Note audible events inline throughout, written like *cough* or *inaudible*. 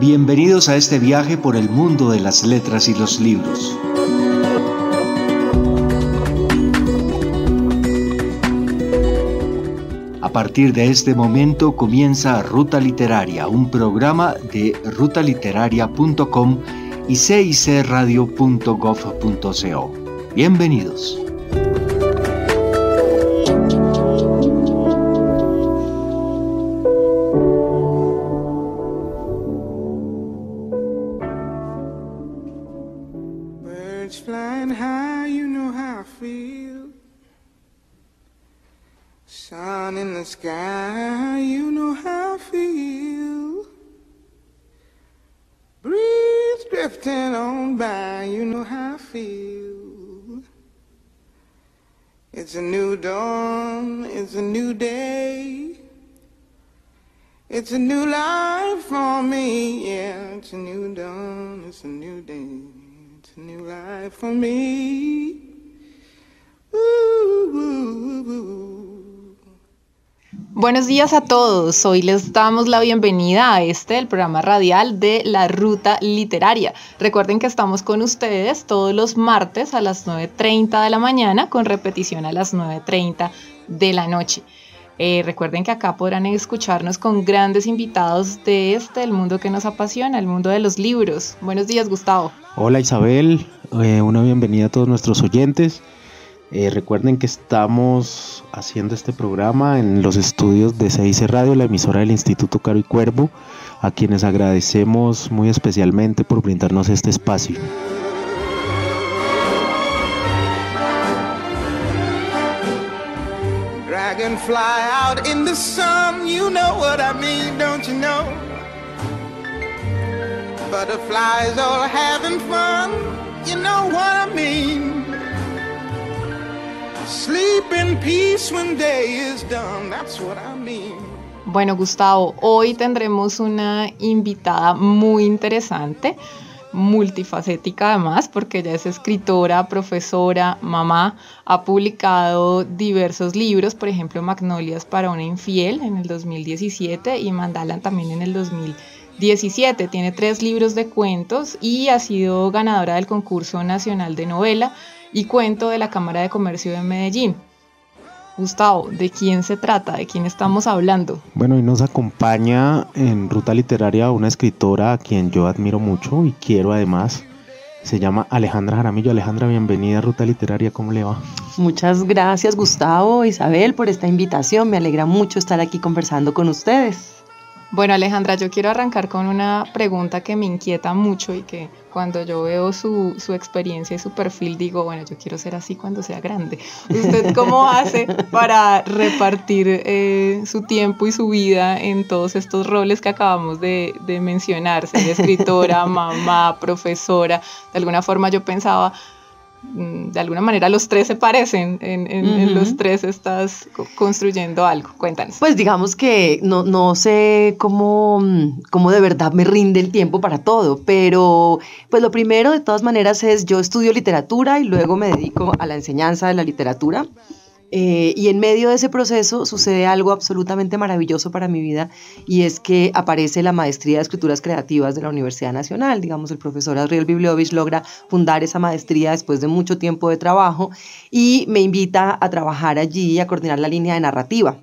Bienvenidos a este viaje por el mundo de las letras y los libros. A partir de este momento comienza Ruta Literaria, un programa de rutaliteraria.com y cicradio.gov.co. Bienvenidos. moving on by, you know how I feel. It's a new dawn, it's a new day. It's a new life for me, yeah. It's a new dawn, it's a new day. It's a new life for me. Ooh, ooh, ooh, ooh. Buenos días a todos. Hoy les damos la bienvenida a este, el programa radial de la Ruta Literaria. Recuerden que estamos con ustedes todos los martes a las 9.30 de la mañana con repetición a las 9.30 de la noche. Eh, recuerden que acá podrán escucharnos con grandes invitados de este, el mundo que nos apasiona, el mundo de los libros. Buenos días, Gustavo. Hola Isabel, eh, una bienvenida a todos nuestros oyentes. Eh, recuerden que estamos haciendo este programa en los estudios de CIC Radio, la emisora del Instituto Caro y Cuervo, a quienes agradecemos muy especialmente por brindarnos este espacio. fly out in the sun. You know what I mean, don't you know? Butterflies all having fun. You know what I mean. Sleep in peace when day is done. That's what I mean. Bueno, Gustavo, hoy tendremos una invitada muy interesante multifacética además, porque ella es escritora, profesora, mamá, ha publicado diversos libros, por ejemplo Magnolias para una infiel en el 2017 y Mandalan también en el 2017. Tiene tres libros de cuentos y ha sido ganadora del concurso nacional de novela y cuento de la Cámara de Comercio de Medellín. Gustavo, ¿de quién se trata? ¿De quién estamos hablando? Bueno, hoy nos acompaña en Ruta Literaria una escritora a quien yo admiro mucho y quiero además. Se llama Alejandra Jaramillo. Alejandra, bienvenida a Ruta Literaria, ¿cómo le va? Muchas gracias Gustavo, Isabel, por esta invitación. Me alegra mucho estar aquí conversando con ustedes. Bueno, Alejandra, yo quiero arrancar con una pregunta que me inquieta mucho y que cuando yo veo su, experiencia y su perfil digo, bueno, yo quiero ser así cuando sea grande. ¿Usted cómo *laughs* hace para repartir eh, su tiempo y su vida en todos estos roles que acabamos de, de mencionar? Ser escritora, *laughs* mamá, profesora. De alguna forma yo pensaba, de alguna manera los tres se parecen, en, los tres estás construyendo algo. Cuéntanos. Pues digamos que no, no sé cómo, mm, cómo de verdad me rinde el tiempo para todo, pero pues lo primero de todas maneras es yo estudio literatura y luego me dedico a la enseñanza de la literatura. Eh, y en medio de ese proceso sucede algo absolutamente maravilloso para mi vida y es que aparece la maestría de escrituras creativas de la Universidad Nacional. Digamos, el profesor Adriel Bibliovich logra fundar esa maestría después de mucho tiempo de trabajo y me invita a trabajar allí y a coordinar la línea de narrativa.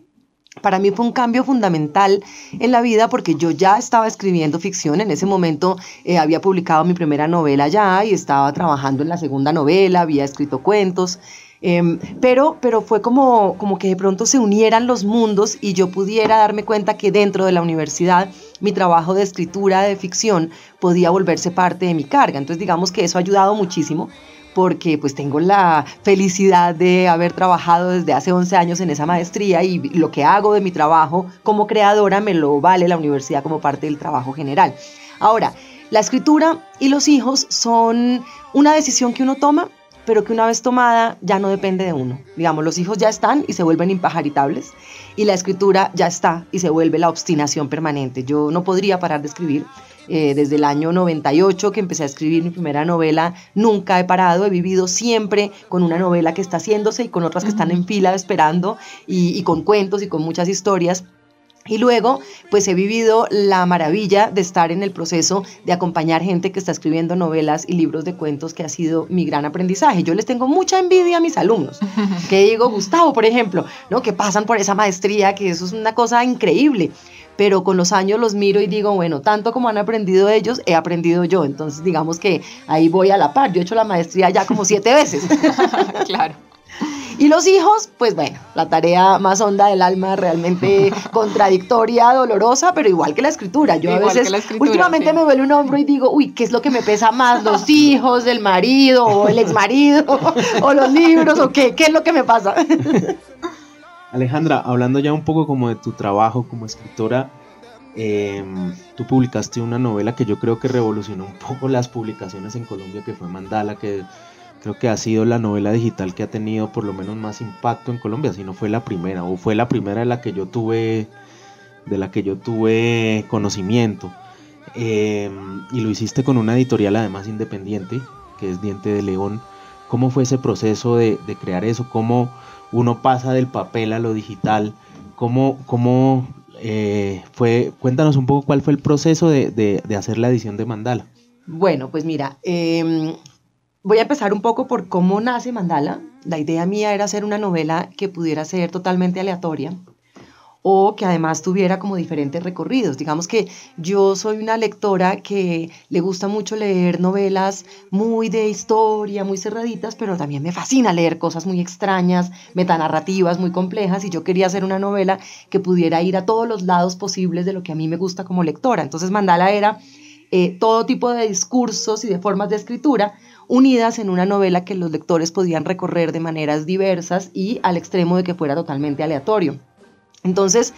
Para mí fue un cambio fundamental en la vida porque yo ya estaba escribiendo ficción. En ese momento eh, había publicado mi primera novela ya y estaba trabajando en la segunda novela, había escrito cuentos Em, pero, pero fue como, como que de pronto se unieran los mundos y yo pudiera darme cuenta que dentro de la universidad mi trabajo de escritura de ficción podía volverse parte de mi carga. Entonces digamos que eso ha ayudado muchísimo porque pues tengo la felicidad de haber trabajado desde hace 11 años en esa maestría y lo que hago de mi trabajo como creadora me lo vale la universidad como parte del trabajo general. Ahora, la escritura y los hijos son una decisión que uno toma pero que una vez tomada ya no depende de uno. Digamos, los hijos ya están y se vuelven impajaritables y la escritura ya está y se vuelve la obstinación permanente. Yo no podría parar de escribir. Eh, desde el año 98 que empecé a escribir mi primera novela, nunca he parado, he vivido siempre con una novela que está haciéndose y con otras que están en fila esperando y, y con cuentos y con muchas historias. Y luego, pues he vivido la maravilla de estar en el proceso de acompañar gente que está escribiendo novelas y libros de cuentos, que ha sido mi gran aprendizaje. Yo les tengo mucha envidia a mis alumnos, *laughs* que digo, Gustavo, por ejemplo, ¿no? que pasan por esa maestría, que eso es una cosa increíble. Pero con los años los miro y digo, bueno, tanto como han aprendido ellos, he aprendido yo. Entonces, digamos que ahí voy a la par. Yo he hecho la maestría ya como siete veces. *laughs* claro. Y los hijos, pues bueno, la tarea más honda del alma, realmente *laughs* contradictoria, dolorosa, pero igual que la escritura. Yo a veces, últimamente me duele un hombro y digo, uy, ¿qué es lo que me pesa más? ¿Los *laughs* hijos, el marido, o el exmarido, o los libros, o qué? ¿Qué es lo que me pasa? *laughs* Alejandra, hablando ya un poco como de tu trabajo como escritora, em, tú publicaste una novela que yo creo que revolucionó un poco las publicaciones en Colombia, que fue Mandala, que creo que ha sido la novela digital que ha tenido por lo menos más impacto en Colombia, si no fue la primera, o fue la primera de la que yo tuve, de la que yo tuve conocimiento. Em, y lo hiciste con una editorial además independiente, que es Diente de León. ¿Cómo fue ese proceso de, crear eso? ¿Cómo uno pasa del papel a lo digital? ¿Cómo, cómo eh, fue? Cuéntanos un poco cuál fue el proceso de, de hacer la edición de Mandala. Bueno, pues mira, eh, Voy a empezar un poco por cómo nace Mandala. La idea mía era hacer una novela que pudiera ser totalmente aleatoria o que además tuviera como diferentes recorridos. Digamos que yo soy una lectora que le gusta mucho leer novelas muy de historia, muy cerraditas, pero también me fascina leer cosas muy extrañas, metanarrativas muy complejas y yo quería hacer una novela que pudiera ir a todos los lados posibles de lo que a mí me gusta como lectora. Entonces Mandala era eh, todo tipo de discursos y de formas de escritura unidas en una novela que los lectores podían recorrer de maneras diversas y al extremo de que fuera totalmente aleatorio. Entonces,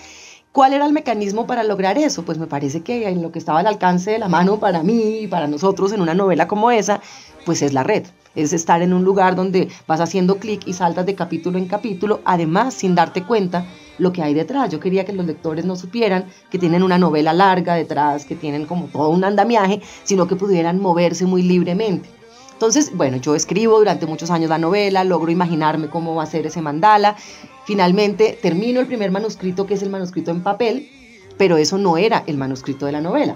¿cuál era el mecanismo para lograr eso? Pues me parece que en lo que estaba al alcance de la mano para mí y para nosotros en una novela como esa, pues es la red. Es estar en un lugar donde vas haciendo clic y saltas de capítulo en capítulo, además sin darte cuenta lo que hay detrás. Yo quería que los lectores no supieran que tienen una novela larga detrás, que tienen como todo un andamiaje, sino que pudieran moverse muy libremente. Entonces, bueno, yo escribo durante muchos años la novela, logro imaginarme cómo va a ser ese mandala. Finalmente termino el primer manuscrito, que es el manuscrito en papel, pero eso no era el manuscrito de la novela.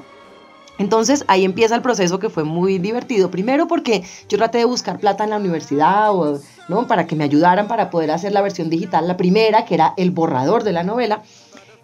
Entonces ahí empieza el proceso que fue muy divertido. Primero porque yo traté de buscar plata en la universidad o, ¿no? para que me ayudaran para poder hacer la versión digital, la primera, que era el borrador de la novela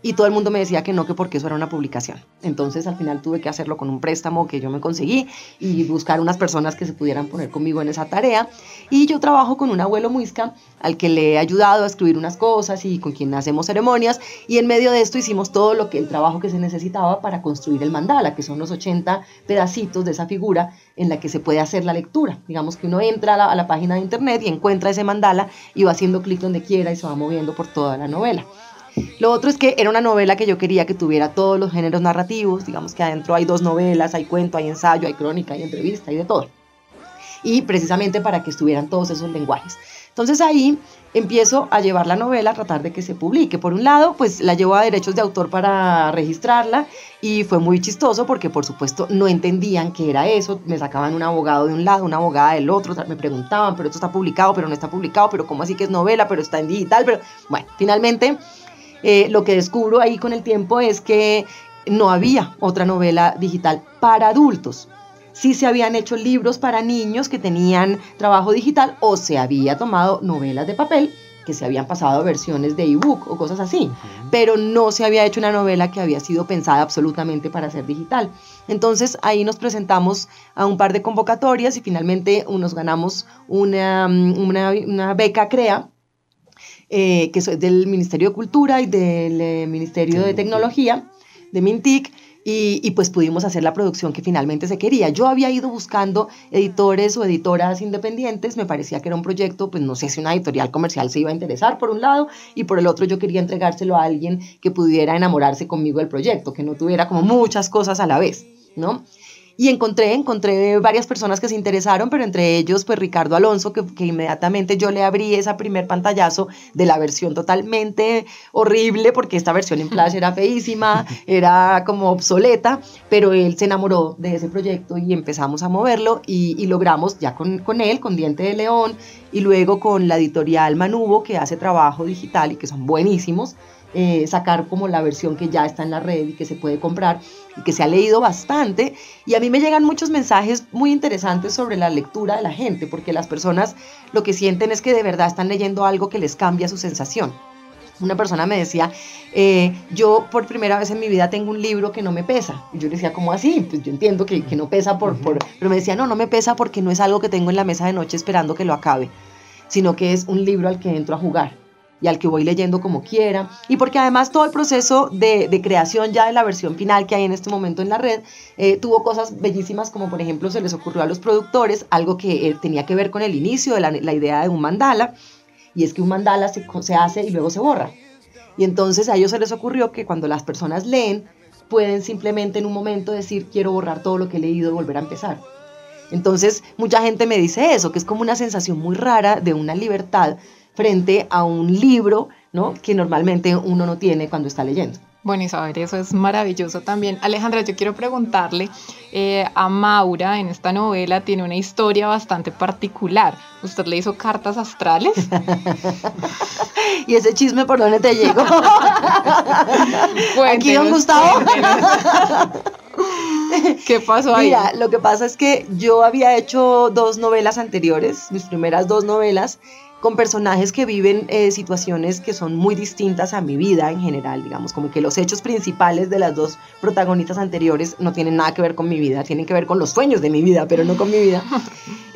y todo el mundo me decía que no, que porque eso era una publicación. Entonces al final tuve que hacerlo con un préstamo que yo me conseguí y buscar unas personas que se pudieran poner conmigo en esa tarea. Y yo trabajo con un abuelo muisca al que le he ayudado a escribir unas cosas y con quien hacemos ceremonias y en medio de esto hicimos todo lo que el trabajo que se necesitaba para construir el mandala, que son los 80 pedacitos de esa figura en la que se puede hacer la lectura. Digamos que uno entra a la, a la página de internet y encuentra ese mandala y va haciendo clic donde quiera y se va moviendo por toda la novela. Lo otro es que era una novela que yo quería que tuviera todos los géneros narrativos, digamos que adentro hay dos novelas, hay cuento, hay ensayo, hay crónica, hay entrevista, hay de todo. Y precisamente para que estuvieran todos esos lenguajes. Entonces ahí empiezo a llevar la novela, a tratar de que se publique. Por un lado, pues la llevo a derechos de autor para registrarla y fue muy chistoso porque por supuesto no entendían qué era eso. Me sacaban un abogado de un lado, una abogada del otro, me preguntaban, pero esto está publicado, pero no está publicado, pero cómo así que es novela, pero está en digital, pero bueno, finalmente eh, lo que descubro ahí con el tiempo es que no había otra novela digital para adultos. Sí se habían hecho libros para niños que tenían trabajo digital o se había tomado novelas de papel que se habían pasado a versiones de ebook o cosas así, pero no se había hecho una novela que había sido pensada absolutamente para ser digital. Entonces ahí nos presentamos a un par de convocatorias y finalmente nos ganamos una, una, una beca CREA eh, que es del Ministerio de Cultura y del eh, Ministerio de Tecnología, de Mintic, y, y, pues pudimos hacer la producción que finalmente se quería. Yo había ido buscando editores o editoras independientes, me parecía que era un proyecto, pues no sé si una editorial comercial se iba a interesar por un lado, y por el otro yo quería entregárselo a alguien que pudiera enamorarse conmigo del proyecto, que no tuviera como muchas cosas a la vez, ¿no? Y encontré, encontré varias personas que se interesaron, pero entre ellos, pues Ricardo Alonso, que, que inmediatamente yo le abrí esa primer pantallazo de la versión totalmente horrible, porque esta versión en Flash era feísima, *laughs* era como obsoleta, pero él se enamoró de ese proyecto y empezamos a moverlo y, y logramos ya con, con él, con Diente de León y luego con la editorial Manubo, que hace trabajo digital y que son buenísimos, eh, sacar como la versión que ya está en la red y que se puede comprar y que se ha leído bastante. Y a mí me llegan muchos mensajes muy interesantes sobre la lectura de la gente, porque las personas lo que sienten es que de verdad están leyendo algo que les cambia su sensación. Una persona me decía, eh, yo por primera vez en mi vida tengo un libro que no me pesa. Y yo le decía, ¿cómo así? Pues yo entiendo que, que no pesa por, por... Pero me decía, no, no me pesa porque no es algo que tengo en la mesa de noche esperando que lo acabe, sino que es un libro al que entro a jugar y al que voy leyendo como quiera. Y porque además todo el proceso de, de creación ya de la versión final que hay en este momento en la red eh, tuvo cosas bellísimas como por ejemplo se les ocurrió a los productores algo que eh, tenía que ver con el inicio de la, la idea de un mandala y es que un mandala se, se hace y luego se borra. Y entonces a ellos se les ocurrió que cuando las personas leen, pueden simplemente en un momento decir, quiero borrar todo lo que he leído y volver a empezar. Entonces mucha gente me dice eso, que es como una sensación muy rara de una libertad frente a un libro, ¿no? Que normalmente uno no tiene cuando está leyendo. Bueno, y saber eso es maravilloso también. Alejandra, yo quiero preguntarle eh, a Maura, en esta novela tiene una historia bastante particular. ¿Usted le hizo cartas astrales? *laughs* ¿Y ese chisme por dónde te llegó? *laughs* Aquí, don Gustavo. ¿Qué pasó ahí? Mira, lo que pasa es que yo había hecho dos novelas anteriores, mis primeras dos novelas, con personajes que viven eh, situaciones que son muy distintas a mi vida en general, digamos, como que los hechos principales de las dos protagonistas anteriores no tienen nada que ver con mi vida, tienen que ver con los sueños de mi vida, pero no con mi vida. *laughs*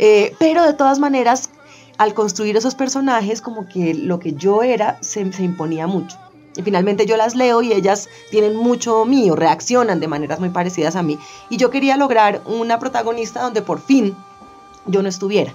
Eh, pero de todas maneras, al construir esos personajes, como que lo que yo era se, se imponía mucho. Y finalmente yo las leo y ellas tienen mucho mío, reaccionan de maneras muy parecidas a mí. Y yo quería lograr una protagonista donde por fin yo no estuviera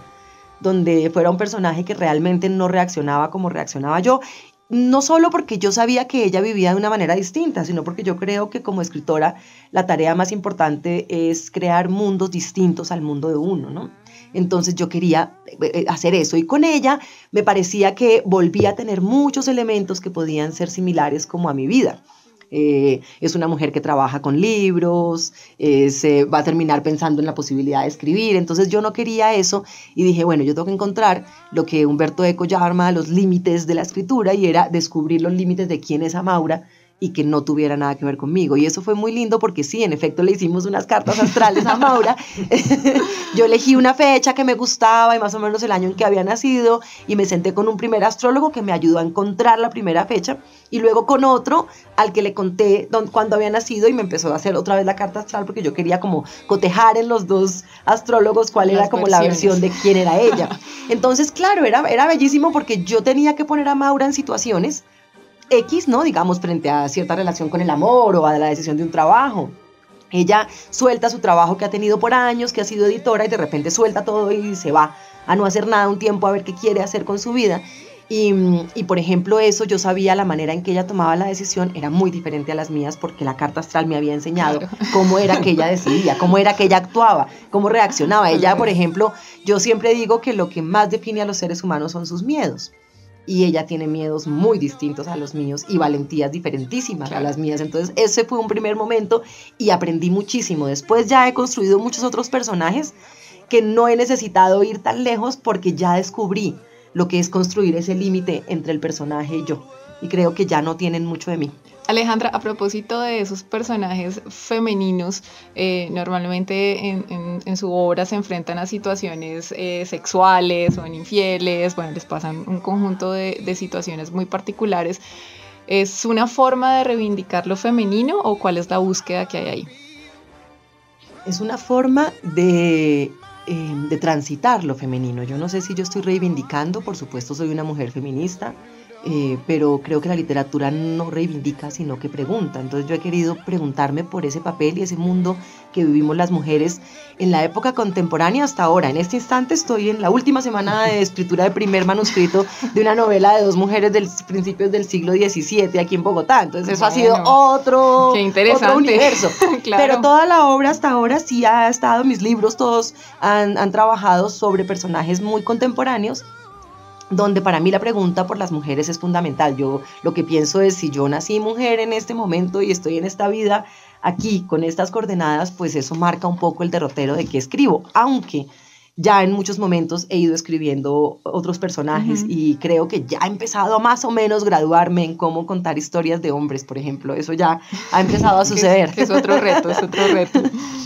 donde fuera un personaje que realmente no reaccionaba como reaccionaba yo. No solo porque yo sabía que ella vivía de una manera distinta, sino porque yo creo que como escritora la tarea más importante es crear mundos distintos al mundo de uno, ¿no? Entonces yo quería eh, eh, hacer eso y con ella me parecía que volvía a tener muchos elementos que podían ser similares como a mi vida. Eh, es una mujer que trabaja con libros, eh, se va a terminar pensando en la posibilidad de escribir. Entonces yo no quería eso y dije, bueno, yo tengo que encontrar lo que Humberto Eco llama los límites de la escritura y era descubrir los límites de quién es Amaura y que no tuviera nada que ver conmigo. Y eso fue muy lindo porque sí, en efecto le hicimos unas cartas astrales a Maura. *laughs* Yo elegí una fecha que me gustaba y más o menos el año en que había nacido y me senté con un primer astrólogo que me ayudó a encontrar la primera fecha y luego con otro al que le conté cuándo había nacido y me empezó a hacer otra vez la carta astral porque yo quería como cotejar en los dos astrólogos cuál era como la versión de quién era ella. *laughs* Entonces, claro, era, era bellísimo porque yo tenía que poner a Maura en situaciones X, ¿no? Digamos, frente a cierta relación con el amor o a la decisión de un trabajo. Ella suelta su trabajo que ha tenido por años, que ha sido editora y de repente suelta todo y se va a no hacer nada un tiempo a ver qué quiere hacer con su vida. Y, y, por ejemplo eso, yo sabía la manera en que ella tomaba la decisión era muy diferente a las mías porque la carta astral me había enseñado cómo era que ella *laughs* decidía, cómo era que ella actuaba, cómo reaccionaba. Ella, por ejemplo, yo siempre digo que lo que más define a los seres humanos son sus miedos y ella tiene miedos muy distintos a los míos y valentías diferentísimas a las mías. Entonces ese fue un primer momento y aprendí muchísimo. Después ya he construido muchos otros personajes que no he necesitado ir tan lejos porque ya descubrí lo que es construir ese límite entre el personaje y yo. Y creo que ya no tienen mucho de mí. Alejandra, a propósito de esos personajes femeninos, eh, normalmente en, su obra se enfrentan a situaciones eh, sexuales en infieles, bueno, les pasan un conjunto de, de, situaciones muy particulares. ¿Es una forma de reivindicar lo femenino o cuál es la búsqueda que hay ahí? Es una forma de, eh, de transitar lo femenino. Yo no sé si yo estoy reivindicando, por supuesto soy una mujer feminista, eh, pero creo que la literatura no reivindica, sino que pregunta. Entonces yo he querido preguntarme por ese papel y ese mundo que vivimos las mujeres en la época contemporánea hasta ahora. En este instante estoy en la última semana de *laughs* escritura de primer manuscrito de una novela de dos mujeres del principios del siglo XVII aquí en Bogotá. Entonces eso ha sido otro, otro universo. *laughs* Pero toda la obra hasta ahora sí ha estado, mis libros todos han, han trabajado sobre personajes muy contemporáneos donde para mí la pregunta por las mujeres es fundamental. Yo lo que pienso es, si yo nací mujer en este momento y estoy en esta vida aquí con estas coordenadas, pues eso marca un poco el derrotero de qué escribo, aunque ya en muchos momentos he ido escribiendo otros personajes y creo que ya he empezado a más o menos graduarme en cómo contar historias de hombres, por ejemplo. Eso ya ha empezado a *laughs* suceder. es otro reto, es otro reto. *laughs*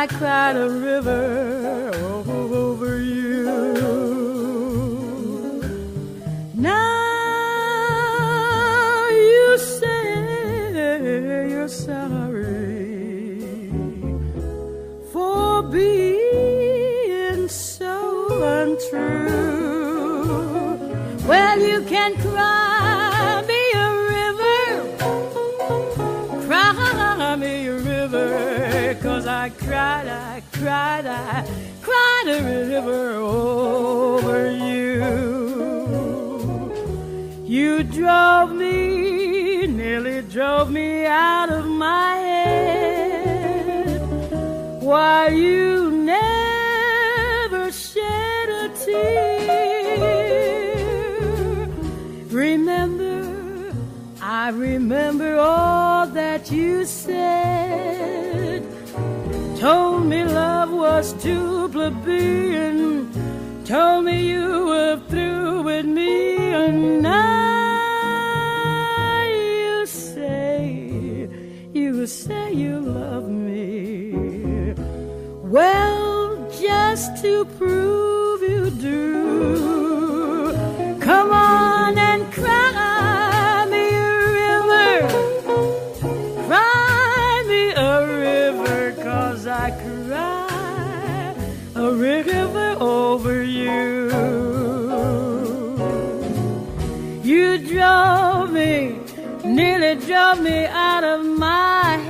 I cried a river. drove me, nearly drove me out of my head. Why you never shed a tear. Remember, I remember all that you said. Told me love was too plebeian. Told me you were through with me and now. Well, just to prove you do, come on and cry me a river. Cry me a river, cause I cry a river over you. You drove me, nearly drove me out of my head.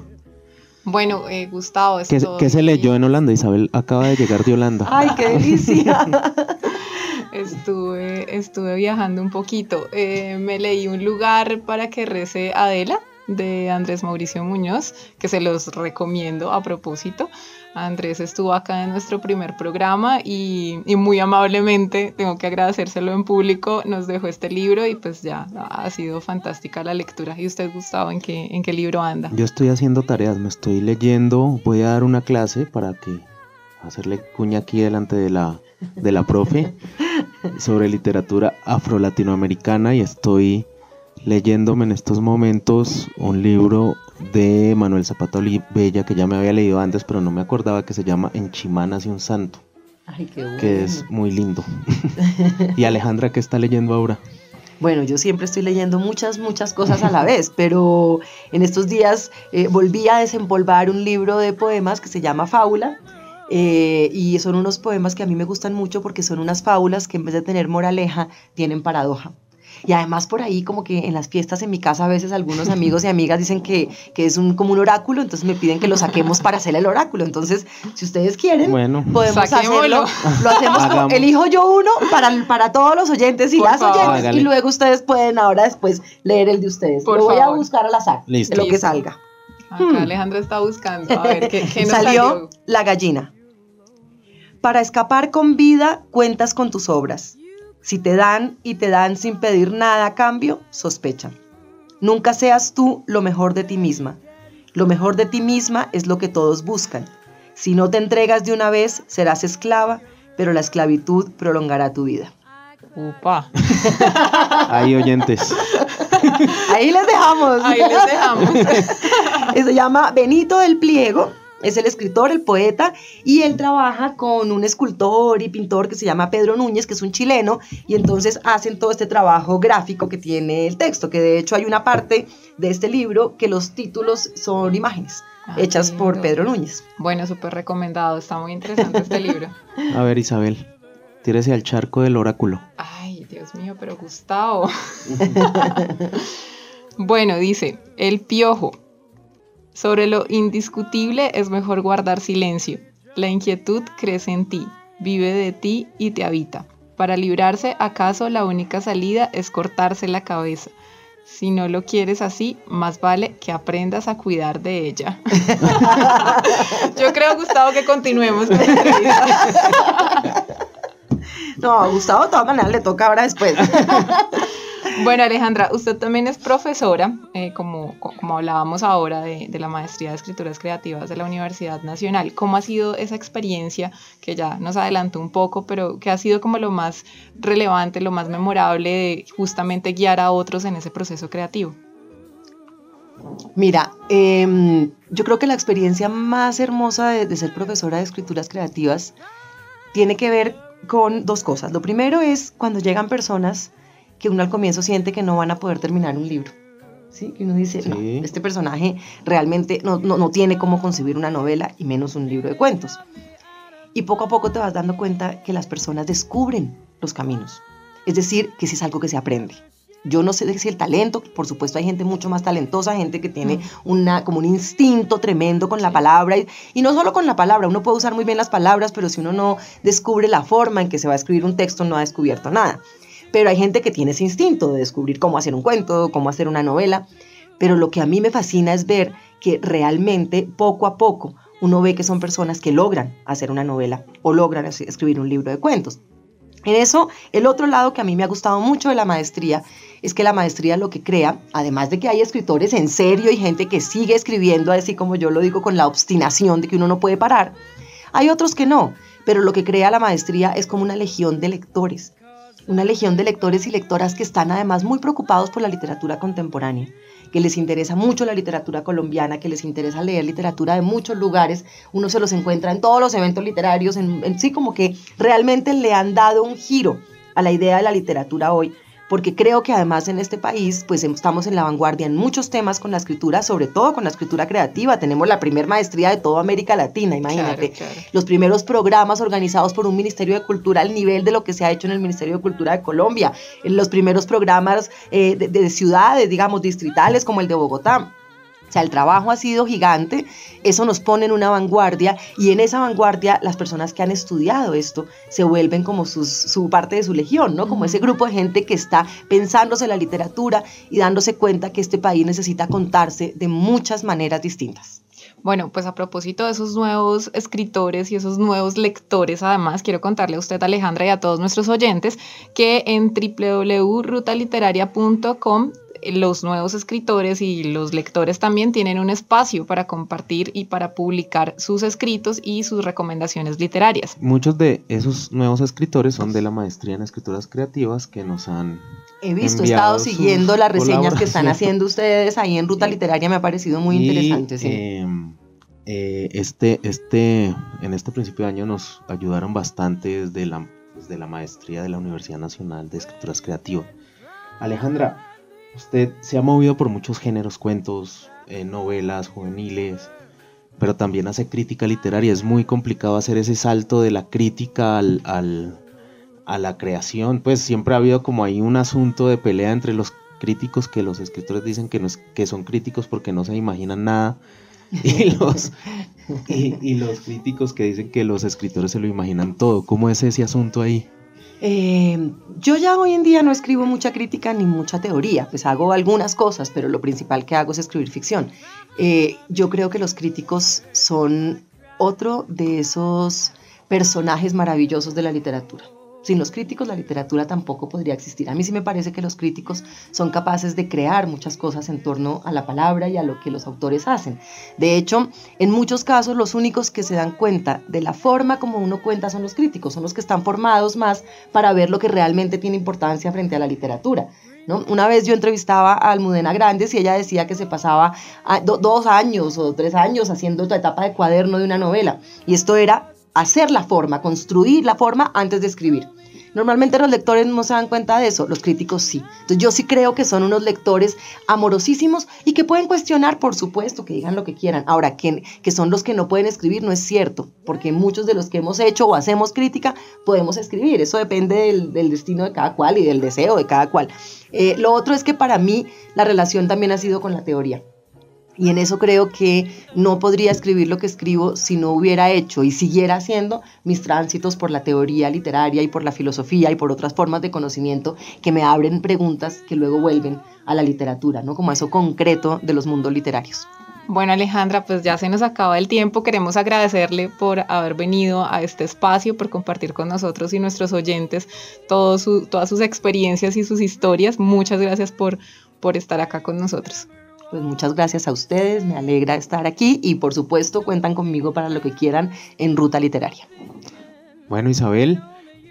Bueno, eh, Gustavo, ¿Qué, se leyó en Holanda? Isabel acaba de llegar de Holanda. ¡Ay, qué delicia! *laughs* estuve, estuve viajando un poquito. Eh, me leí un lugar para que rece Adela de Andrés Mauricio Muñoz, que se los recomiendo a propósito. Andrés estuvo acá en nuestro primer programa y, muy amablemente, tengo que agradecérselo en público, nos dejó este libro y pues ya ha sido fantástica la lectura. ¿Y usted, Gustavo, en qué, en qué libro anda? Yo estoy haciendo tareas, me estoy leyendo, voy a dar una clase para que hacerle cuña aquí delante de la, de la profe *laughs* sobre literatura afro-latinoamericana y estoy leyéndome en estos momentos un libro de Manuel Zapata Olivella que ya me había leído antes, pero no me acordaba que se llama En Chimán hace un santo. Ay, qué bueno. Que es muy lindo. *laughs* y Alejandra, ¿qué está leyendo ahora? Bueno, yo siempre estoy leyendo muchas, muchas cosas a la vez, *laughs* pero en estos días eh, volví a desempolvar un libro de poemas que se llama Fábula. Eh, y son unos poemas que a mí me gustan mucho porque son unas fábulas que en vez de tener moraleja, tienen paradoja. Y además por ahí como que en las fiestas en mi casa a veces algunos amigos y amigas dicen que, que es un, como un oráculo, entonces me piden que lo saquemos para hacer el oráculo. Entonces, si ustedes quieren, podemos hacerlo. Lo hacemos, elijo yo uno para, para todos los oyentes y las oyentes y luego ustedes pueden ahora después leer el de ustedes. lo voy a buscar al azar, de lo que salga. Acá hmm. Alejandra está buscando. A ver, ¿qué, qué *laughs* nos salió, salió? La gallina. Para escapar con vida, cuentas con tus obras. Si te dan y te dan sin pedir nada a cambio, sospecha. Nunca seas tú lo mejor de ti misma. Lo mejor de ti misma es lo que todos buscan. Si no te entregas de una vez, serás esclava, pero la esclavitud prolongará tu vida. Upa. *laughs* Hay oyentes. Ahí les dejamos. Ahí les dejamos. *laughs* Se llama Benito del Pliego. Es el escritor, el poeta, y él trabaja con un escultor y pintor que se llama Pedro Núñez, que es un chileno, y entonces hacen todo este trabajo gráfico que tiene el texto, que de hecho hay una parte de este libro que los títulos son imágenes Ah, hechas por. Pedro Núñez. Bueno, súper recomendado. Está muy interesante este *laughs* libro. A ver, Isabel, tírese al charco del oráculo. Ay, Dios mío, pero Gustavo. *laughs* bueno, dice, el piojo. Sobre lo indiscutible es mejor guardar silencio. La inquietud crece en ti, vive de ti y te habita. Para librarse, acaso la única salida es cortarse la cabeza. Si no lo quieres así, más vale que aprendas a cuidar de ella. *laughs* Yo creo, Gustavo, que continuemos con. *laughs* No, a Gustavo de todas maneras le toca ahora después. *laughs* Bueno, Alejandra, usted también es profesora, eh, como, co- como hablábamos ahora de, de la maestría de escrituras creativas de la Universidad Nacional. ¿Cómo ha sido esa experiencia que ya nos adelantó un poco, pero que ha sido como lo más relevante, lo más memorable de justamente guiar a otros en ese proceso creativo? Mira, em, yo creo que la experiencia más hermosa de ser profesora de escrituras creativas tiene que ver con dos cosas. Lo primero es cuando llegan personas que uno al comienzo siente que no van a poder terminar un libro. ¿Sí? Que uno dice, no, Sí. este personaje realmente no, no- no tiene cómo concebir una novela y menos un libro de cuentos. Y poco a poco te vas dando cuenta que las personas descubren los caminos. Es decir, que sí es algo que se aprende. Yo no sé si el talento, por supuesto hay gente mucho más talentosa, gente que tiene una, como un instinto tremendo con la palabra y, y no solo con la palabra, uno puede usar muy bien las palabras, pero si uno no descubre la forma en que se va a escribir un texto, no ha descubierto nada. Pero hay gente que tiene ese instinto de descubrir cómo hacer un cuento, cómo hacer una novela, pero lo que a mí me fascina es ver que realmente poco a poco uno ve que son personas que logran hacer una novela o logran es- escribir un libro de cuentos. En eso, el otro lado que a mí me ha gustado mucho de la maestría es que la maestría lo que crea, además de que hay escritores en serio y gente que sigue escribiendo, así como yo lo digo, con la obstinación de que uno no puede parar, hay otros que no, pero lo que crea la maestría es como una legión de lectores, una legión de lectores y lectoras que están además muy preocupados por la literatura contemporánea, que les interesa mucho la literatura colombiana, que les interesa leer literatura de muchos lugares, uno se los encuentra en todos los eventos literarios, en, en sí como que realmente le han dado un giro a la idea de la literatura hoy, porque creo que además en este país pues estamos en la vanguardia en muchos temas con la escritura, sobre todo con la escritura creativa, tenemos la primer maestría de toda América Latina, imagínate Claro, claro. los primeros programas organizados por un Ministerio de Cultura al nivel de lo que se ha hecho en el Ministerio de Cultura de Colombia, los primeros programas eh, de, de ciudades, digamos, distritales como el de Bogotá. O sea, el trabajo ha sido gigante, eso nos pone en una vanguardia y en esa vanguardia las personas que han estudiado esto se vuelven como sus- su parte de su legión, ¿no? Como ese grupo de gente que está pensándose la literatura y dándose cuenta que este país necesita contarse de muchas maneras distintas. Bueno, pues a propósito de esos nuevos escritores y esos nuevos lectores, además, quiero contarle a usted, Alejandra, y a todos nuestros oyentes que en www.rutaliteraria.com los nuevos escritores y los lectores también tienen un espacio para compartir y para publicar sus escritos y sus recomendaciones literarias. Muchos de esos nuevos escritores son de la maestría en escrituras creativas que nos han He visto, he estado siguiendo las reseñas que están haciendo ustedes ahí en Ruta Literaria, me ha parecido muy Y, interesante. Sí. eh, eh, este, este, en este principio de año nos ayudaron bastante desde la, desde la maestría de la Universidad Nacional de Escrituras Creativas. Alejandra, usted se ha movido por muchos géneros, cuentos, eh, novelas juveniles, pero también hace crítica literaria. Es muy complicado hacer ese salto de la crítica al, a la creación. Pues siempre ha habido como ahí un asunto de pelea entre los críticos que los escritores dicen que, no es- que son críticos porque no se imaginan nada. *laughs* Y los, y los críticos que dicen que los escritores se lo imaginan todo. ¿Cómo es ese asunto ahí? Eh, yo ya hoy en día no escribo mucha crítica ni mucha teoría, pues hago algunas cosas, pero lo principal que hago es escribir ficción. Eh, yo creo que los críticos son otro de esos personajes maravillosos de la literatura. Sin los críticos la literatura tampoco podría existir. A mí sí me parece que los críticos son capaces de crear muchas cosas en torno a la palabra y a lo que los autores hacen. De hecho, en muchos casos los únicos que se dan cuenta de la forma como uno cuenta son los críticos, son los que están formados más para ver lo que realmente tiene importancia frente a la literatura. ¿No? Una vez yo entrevistaba a Almudena Grandes y ella decía que se pasaba dos años o tres años haciendo otra etapa de cuaderno de una novela. Y esto era hacer la forma, construir la forma antes de escribir. Normalmente los lectores no se dan cuenta de eso, los críticos sí. Entonces yo sí creo que son unos lectores amorosísimos y que pueden cuestionar, por supuesto, que digan lo que quieran. Ahora, que, que son los que no pueden escribir no es cierto, porque muchos de los que hemos hecho o hacemos crítica podemos escribir. Eso depende del, destino de cada cual y del deseo de cada cual. Eh, lo otro es que para mí la relación también ha sido con la teoría. Y en eso creo que no podría escribir lo que escribo si no hubiera hecho y siguiera haciendo mis tránsitos por la teoría literaria y por la filosofía y por otras formas de conocimiento que me abren preguntas que luego vuelven a la literatura, ¿no? Como eso concreto de los mundos literarios. Bueno, Alejandra, pues ya se nos acaba el tiempo. Queremos agradecerle por haber venido a este espacio, por compartir con nosotros y nuestros oyentes todas sus experiencias y sus historias. Muchas gracias por, por estar acá con nosotros. Pues muchas gracias a ustedes, me alegra estar aquí y por supuesto cuentan conmigo para lo que quieran en Ruta Literaria. Bueno Isabel,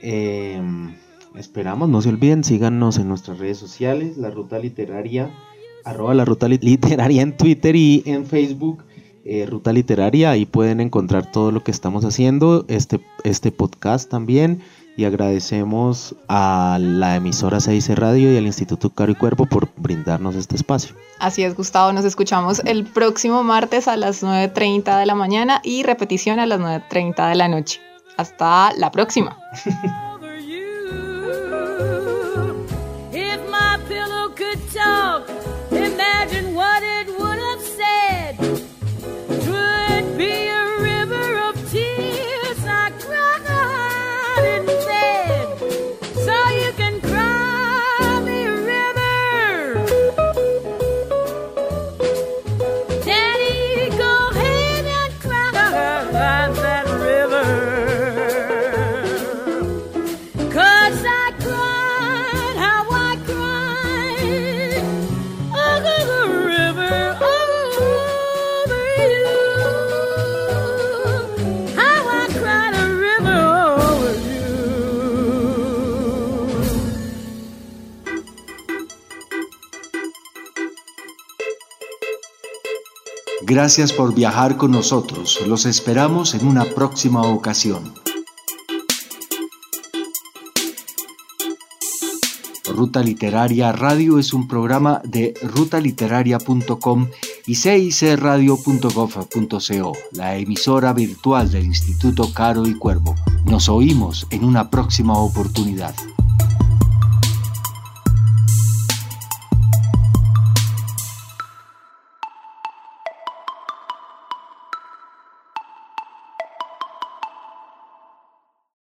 em, esperamos, no se olviden, síganos en nuestras redes sociales, la Ruta Literaria, arroba la Ruta Literaria en Twitter y en Facebook. Eh, Ruta Literaria, ahí pueden encontrar todo lo que estamos haciendo, este, este podcast también, y agradecemos a la emisora 6 Radio y al Instituto Caro y Cuerpo por brindarnos este espacio. Así es, Gustavo, nos escuchamos el próximo martes a las 9.30 de la mañana y repetición a las 9.30 de la noche. Hasta la próxima. *laughs* Gracias por viajar con nosotros. Los esperamos en una próxima ocasión. Ruta Literaria Radio es un programa de rutaliteraria.com y cicradio.gov.co, la emisora virtual del Instituto Caro y Cuervo. Nos oímos en una próxima oportunidad.